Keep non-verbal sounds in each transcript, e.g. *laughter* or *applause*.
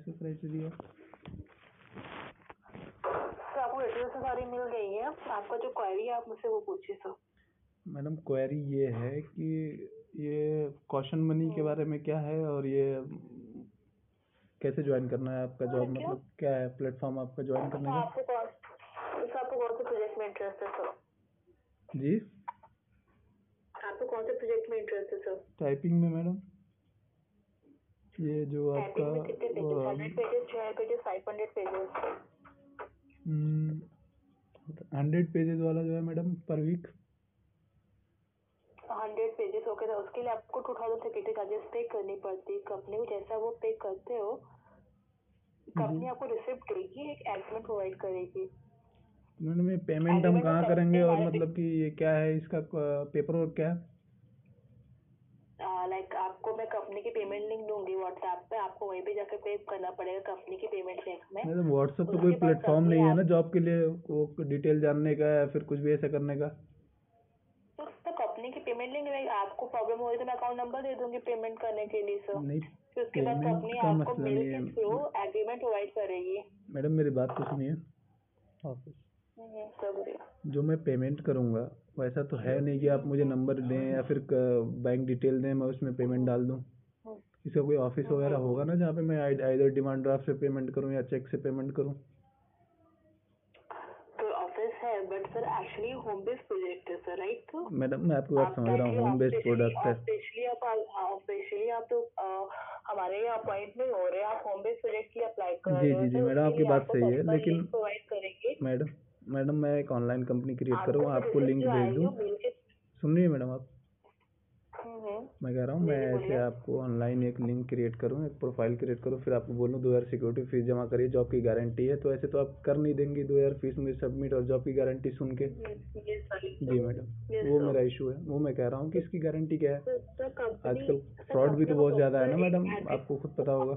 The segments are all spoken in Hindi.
इसका क्राइटेरिया तो आपको सारी मिल गई है। आपका जो क्वेरी है आप मुझसे वो पूछिए सर। मैडम क्वेरी ये है कि ये कॉशन मनी के बारे में क्या है और ये कैसे ज्वाइन करना है आपका जॉब मतलब क्या है? प्लेटफॉर्म आपका ज्वाइन तो करने का? आपको कौन तो आपको कौन से प्रोजेक्ट में इंटरेस्ट है सर? जी? आपको कौन से प्रोजेक्ट में इंटरेस्ट है सर? टाइपिंग में मैडम। ये जो आपका हंड्रेड पेजेस जो है पेजेस वाला जो है मैडम पर वीक हंड्रेड पेजेस ओके तो उसके लिए आपको टू थाउज़ेंड सेक्रेटरी चार्जेस पे करनी पड़ती है। कंपनी को जैसा वो पे करते हो कंपनी आपको रिसिप्ट देगी एक एग्रीमेंट प्रोवाइड करेगी। मैडम ये पेमेंट हम कहाँ करेंगे और मतलब कि ये क्या है इसका पेपर वर्क क्या है? लाइक आपको मैं कंपनी की पेमेंट लिंक व्हाट्सएप पे आपको वहीं पे जाकर पे करना पड़ेगा कंपनी की पेमेंट लिंक में। मैडम व्हाट्सएप पे कोई प्लेटफॉर्म नहीं है ना जॉब के लिए वो डिटेल जानने का या फिर कुछ भी ऐसा करने का? तो सर कंपनी की पेमेंट लिंक आपको प्रॉब्लम हो रही तो मैं अकाउंट नंबर दे दूँगी पेमेंट करने के लिए सर नहीं फिर उसके बाद कंपनी आपको मेल के थ्रू एग्रीमेंट प्रोवाइड करेगी। मैडम मेरी बात तो सुनिए। ऑफ़िस हम्म, जो मैं पेमेंट करूँगा वैसा तो है नहीं कि आप मुझे नंबर दें या फिर बैंक डिटेल दें मैं उसमें पेमेंट डाल दूँ। इसका कोई ऑफ़िस वगैरह होगा ना जहाँ पे मैं इधर डिमांड ड्राफ्ट से पेमेंट करूँ या चेक से पेमेंट करूँ? तो ऑफ़िस है but sir actually home based project है सर राइट तो मैडम मैं आपकी बात समझ रहा हूँ होम बेस्ड प्रोडक्ट है। आप तो हमारे यहाँ अपॉइंट नहीं हो रहे आप होम बेस्ड प्रोजेक्ट के लिए अप्लाई कर जी, रहे हो जी, जी, तो मैडम, आपकी बात सही है, लेकिन- प्रोवाइड करेंगे। मैडम मैडम मैं एक ऑनलाइन कंपनी क्रिएट करूँ आपको लिंक भेज दूँ। सुनिए मैडम आप। मैं कह रहा हूँ मैं ऐसे आपको ऑनलाइन एक लिंक क्रिएट करूँ एक प्रोफ़ाइल क्रिएट करूँ फिर आपको बोलूँ दो हज़ार सिक्योरिटी फ़ीस जमा करिए जॉब की गारंटी है तो ऐसे तो आप कर नहीं देंगे दो हज़ार फ़ीस मुझे सबमिट और जॉब की गारंटी सुन के. जी मैडम वो मेरा इशू है वो मैं कह रहा हूँ कि इसकी गारंटी क्या है? आजकल फ्रॉड भी तो बहुत ज़्यादा है ना मैडम आपको खुद पता होगा।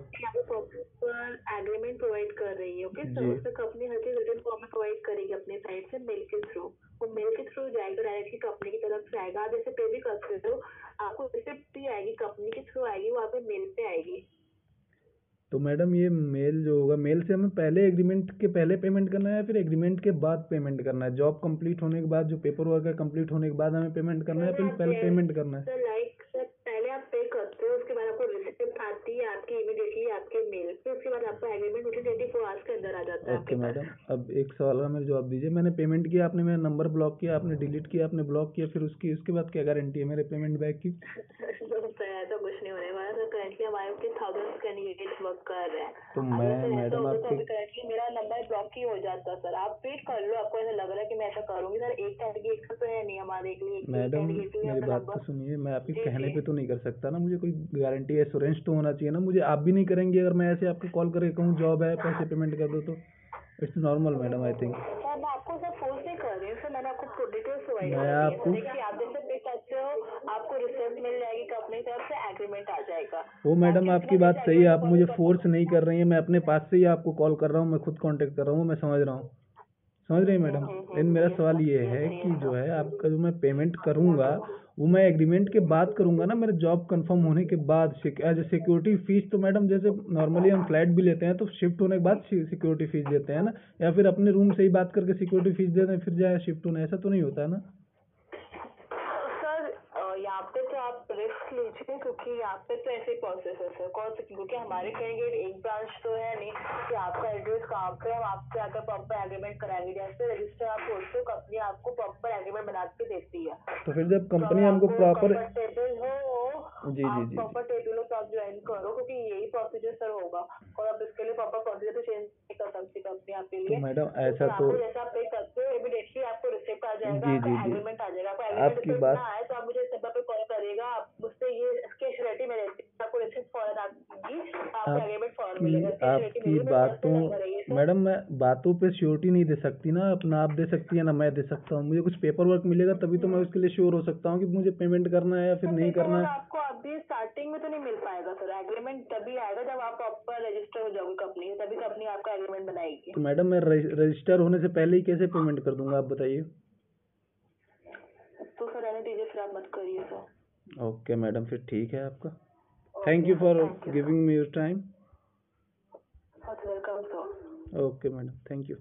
एग्रीमेंट प्रोवाइड कर रही है ओके सर कंपनी हर चीज़ रिटर्न फॉर्म में प्रोवाइड करेगी अपने साइड से मेल के थ्रू वो मेल के थ्रू जाएगा डायरेक्टली कंपनी की तरफ़ से आएगा। आप जैसे पे भी करते हो आपको रिसिप्ट भी आएगी कंपनी के थ्रू आएगी वो आपके मेल पे आएगी। तो मैडम ये मेल जो होगा मेल से हमें पहले एग्रीमेंट के पहले पेमेंट करना है या फिर एग्रीमेंट के बाद पेमेंट करना है? जॉब कंप्लीट होने के बाद जो पेपर वर्क है कंप्लीट होने के बाद हमें पेमेंट करना है या फिर पहले पेमेंट करना है? लाइक सर पहले आप पे करते हो उसके बाद आपको रिसिप्ट आती है आपकी इमीडिएटली आपके मेल पे उसके बाद आपका agreement with twenty four hours के अंदर आ जाता है ओके मैडम अब एक सवाल का मेरे जवाब दीजिए। मैंने पेमेंट किया आपने मेरा नंबर ब्लॉक किया आपने डिलीट किया आपने ब्लॉक किया फिर उसकी उसके बाद क्या गारंटी है मेरे पेमेंट बैक की? *laughs* ऐसा कुछ नहीं होने वाला। सर करंटली हमारे के थाउज़ेंड कैंडिडेट वर्क कर रहे हैं। तो मैं मैडम तो आपके करंटली मेरा नंबर ब्लॉक ही हो जाता सर आप वेट कर लो आपको ऐसा लग रहा है कि मैं ऐसा करूँगी सर एक कैंडिडेट का तो है नहीं हमारे के लिए मैडम मेरी बात तो सुनिए मैं आपके कहने। पे तो नहीं कर सकता ना मुझे कोई गारंटी एश्योरेंस तो होना चाहिए ना मुझे आप भी नहीं करेंगे अगर मैं ऐसे आपको कॉल करके कहूँ जॉब है पैसे पेमेंट कर दो तो। It's normal madam I think मैं आपको सर फोर्स नहीं कर रही हूँ सर मैंने आपको डिटेल्स प्रोवाइड मैं आपको- सर देखिए आप जैसे पे करते हो आपको रिसिप्ट मिल जाएगी कंपनी एग्रीमेंट आ जाएगा। वो मैडम आपकी बात सही है। आप मुझे फोर्स नहीं कर रही है। मैं अपने पास से ही आपको कॉल कर रहा हूँ। मैं खुद कांटेक्ट कर रहा हूँ। मैं समझ रहा हूँ। समझ रही मैडम? लेकिन मेरा सवाल ये है कि जो है आपका जो मैं पेमेंट करूँगा वो मैं एग्रीमेंट के बाद करूँगा ना? मेरे जॉब कंफर्म होने के बाद एज ए सिक्योरिटी फ़ीस तो मैडम जैसे नॉर्मली हम फ्लैट भी लेते हैं तो शिफ्ट होने के बाद सिक्योरिटी फ़ीस देते हैं ना? या फिर अपने रूम से ही बात करके सिक्योरिटी फ़ीस देते हैं फिर जाए शिफ्ट होने ऐसा तो नहीं होता है ना? यहाँ पे तो आप रिस्क लीजिए क्योंकि यहाँ पे तो ऐसे प्रोसेस है। कौन सा क्योंकि हमारे कैंडिडेट एक ब्रांच तो है नहीं कि आपका एड्रेस कहाँ पे हम आपसे आकर प्रॉपर एग्रीमेंट कराएँगे। जैसे रजिस्टर आप बोलते हो कंपनी आपको प्रॉपर एग्रीमेंट बना के देती है। तो फिर जब कंपनी हमको प्रॉपर कंफर्टेबल हो जी, जी, जी। कंफर्टेबल हो तो आप ज्वाइन करो क्योंकि यही प्रोसीजर सर होगा। और आप इसके लिए प्रॉपर प्रोसीजर तो चेंज नहीं कर सकती कंपनी आपके तो लिए। मैडम तो ऐसा तो जैसा आप पे करते हो इमीडिएटली आपको रिसिप्ट आ जाएगा। एग्रीमेंट आ जाएगा। आपको आपकी बात- ना आए तो आप मुझे इस नंबर पे कॉल करिएगा आप मुझसे ये इसके श्योरिटी में रहती है आपको रिसिप्ट फॉरन आएगी आपको आपकी बातों है। मैडम मैं बातों पे श्योरिटी नहीं दे सकती ना अपना आप दे सकती है ना मैं दे सकता हूँ। मुझे कुछ पेपर वर्क मिलेगा तभी तो मैं उसके लिए श्योर हो सकता हूँ कि मुझे पेमेंट करना है या फिर नहीं करना है। आपको अभी स्टार्टिंग में तो नहीं मिल पाएगा सर। एग्रीमेंट तभी आएगा जब आप प्रॉपर रजिस्टर हो जाओगे कंपनी में तभी कंपनी आपका एग्रीमेंट बनाएगी। तो मैडम मैं रजिस्टर होने से पहले ही कैसे पेमेंट कर दूँगा आप बताइए। तो सर रहने दीजिए फिर आप मत करिए सर ओके मैडम फिर ठीक है आपका। thank you for giving me your time. You're welcome sir. Okay madam. Thank you.